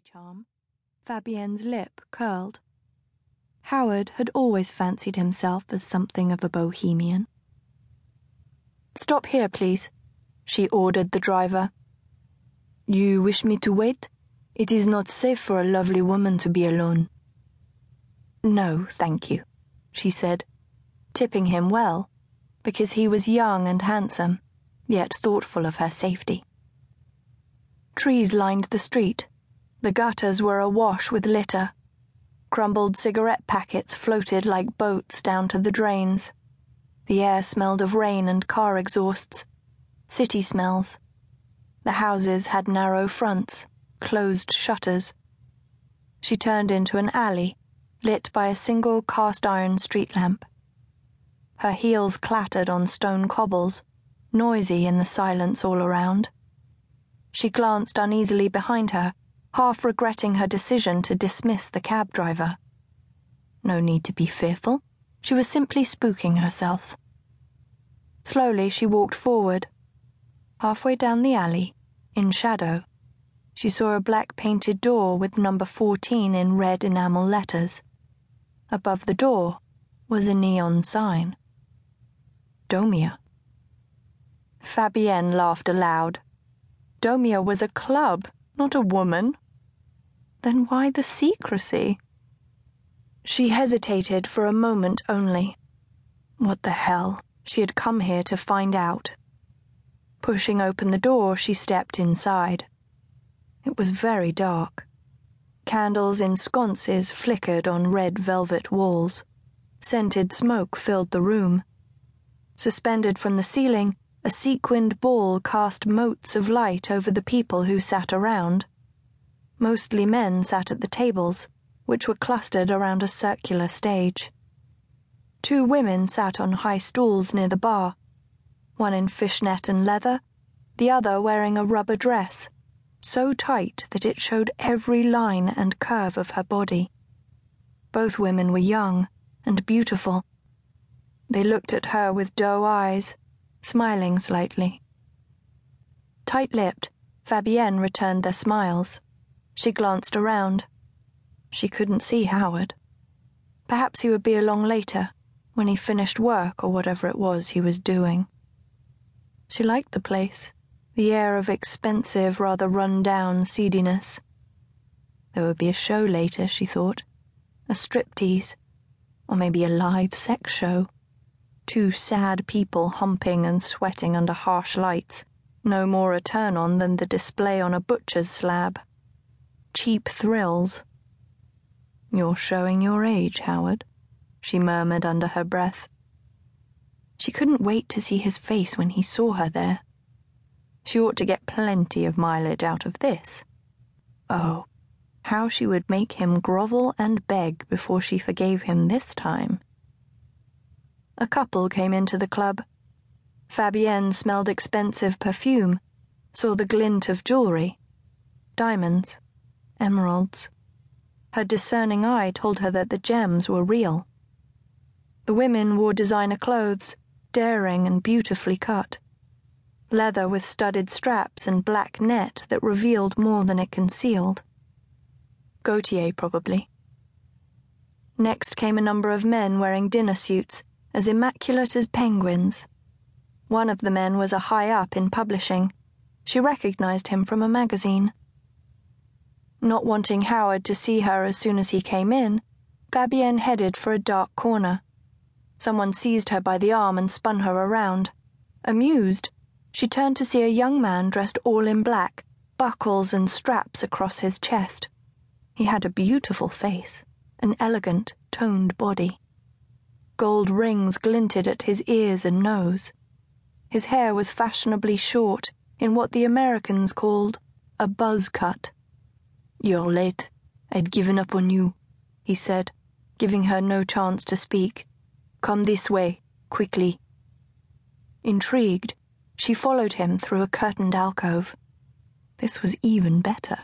charm, Fabienne's lip curled. Howard had always fancied himself as something of a bohemian. Stop here, please, she ordered the driver. You wish me to wait? It is not safe for a lovely woman to be alone. No, thank you, she said, tipping him well, because he was young and handsome, yet thoughtful of her safety. Trees lined the street. The gutters were awash with litter. Crumbled cigarette packets floated like boats down to the drains. The air smelled of rain and car exhausts. City smells. The houses had narrow fronts, closed shutters. She turned into an alley, lit by a single cast iron street lamp. Her heels clattered on stone cobbles, noisy in the silence all around. She glanced uneasily behind her, half regretting her decision to dismiss the cab driver. No need to be fearful. She was simply spooking herself. Slowly, she walked forward. Halfway down the alley, in shadow, she saw a black painted door with number 14 in red enamel letters. Above the door was a neon sign. Domia. Fabienne laughed aloud. Domia was a club, not a woman. Then why the secrecy? She hesitated for a moment only. What the hell? She had come here to find out. Pushing open the door, she stepped inside. It was very dark. Candles in sconces flickered on red velvet walls. Scented smoke filled the room. Suspended from the ceiling, a sequined ball cast motes of light over the people who sat around. Mostly men sat at the tables, which were clustered around a circular stage. Two women sat on high stools near the bar, one in fishnet and leather, the other wearing a rubber dress, so tight that it showed every line and curve of her body. Both women were young and beautiful. They looked at her with doe eyes smiling slightly. Tight lipped, Fabienne returned their smiles. She glanced around. She couldn't see Howard. Perhaps he would be along later, when he finished work or whatever it was he was doing. She liked the place, the air of expensive, rather run down seediness. There would be a show later, she thought. A striptease. Or maybe a live sex show. Two sad people humping and sweating under harsh lights, no more a turn on than the display on a butcher's slab. Cheap thrills. You're showing your age, Howard, she murmured under her breath. She couldn't wait to see his face when he saw her there. She ought to get plenty of mileage out of this. Oh, how she would make him grovel and beg before she forgave him this time. A couple came into the club. Fabienne smelled expensive perfume, saw the glint of jewelry diamonds, emeralds. Her discerning eye told her that the gems were real. The women wore designer clothes, daring and beautifully cut. Leather with studded straps and black net that revealed more than it concealed. Gautier, probably. Next came a number of men wearing dinner suits as immaculate as penguins. One of the men was a high up in publishing. She recognized him from a magazine. Not wanting Howard to see her as soon as he came in, Fabienne headed for a dark corner. Someone seized her by the arm and spun her around. Amused, she turned to see a young man dressed all in black, buckles and straps across his chest. He had a beautiful face, an elegant, toned body. Gold rings glinted at his ears and nose. His hair was fashionably short in what the Americans called a buzz cut. You're late. I'd given up on you, he said, giving her no chance to speak. Come this way, quickly. Intrigued, she followed him through a curtained alcove. This was even better.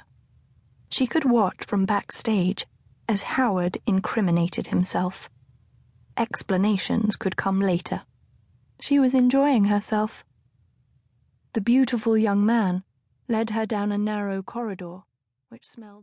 She could watch from backstage as Howard incriminated himself explanations could come later. She was enjoying herself. The beautiful young man led her down a narrow corridor which smelled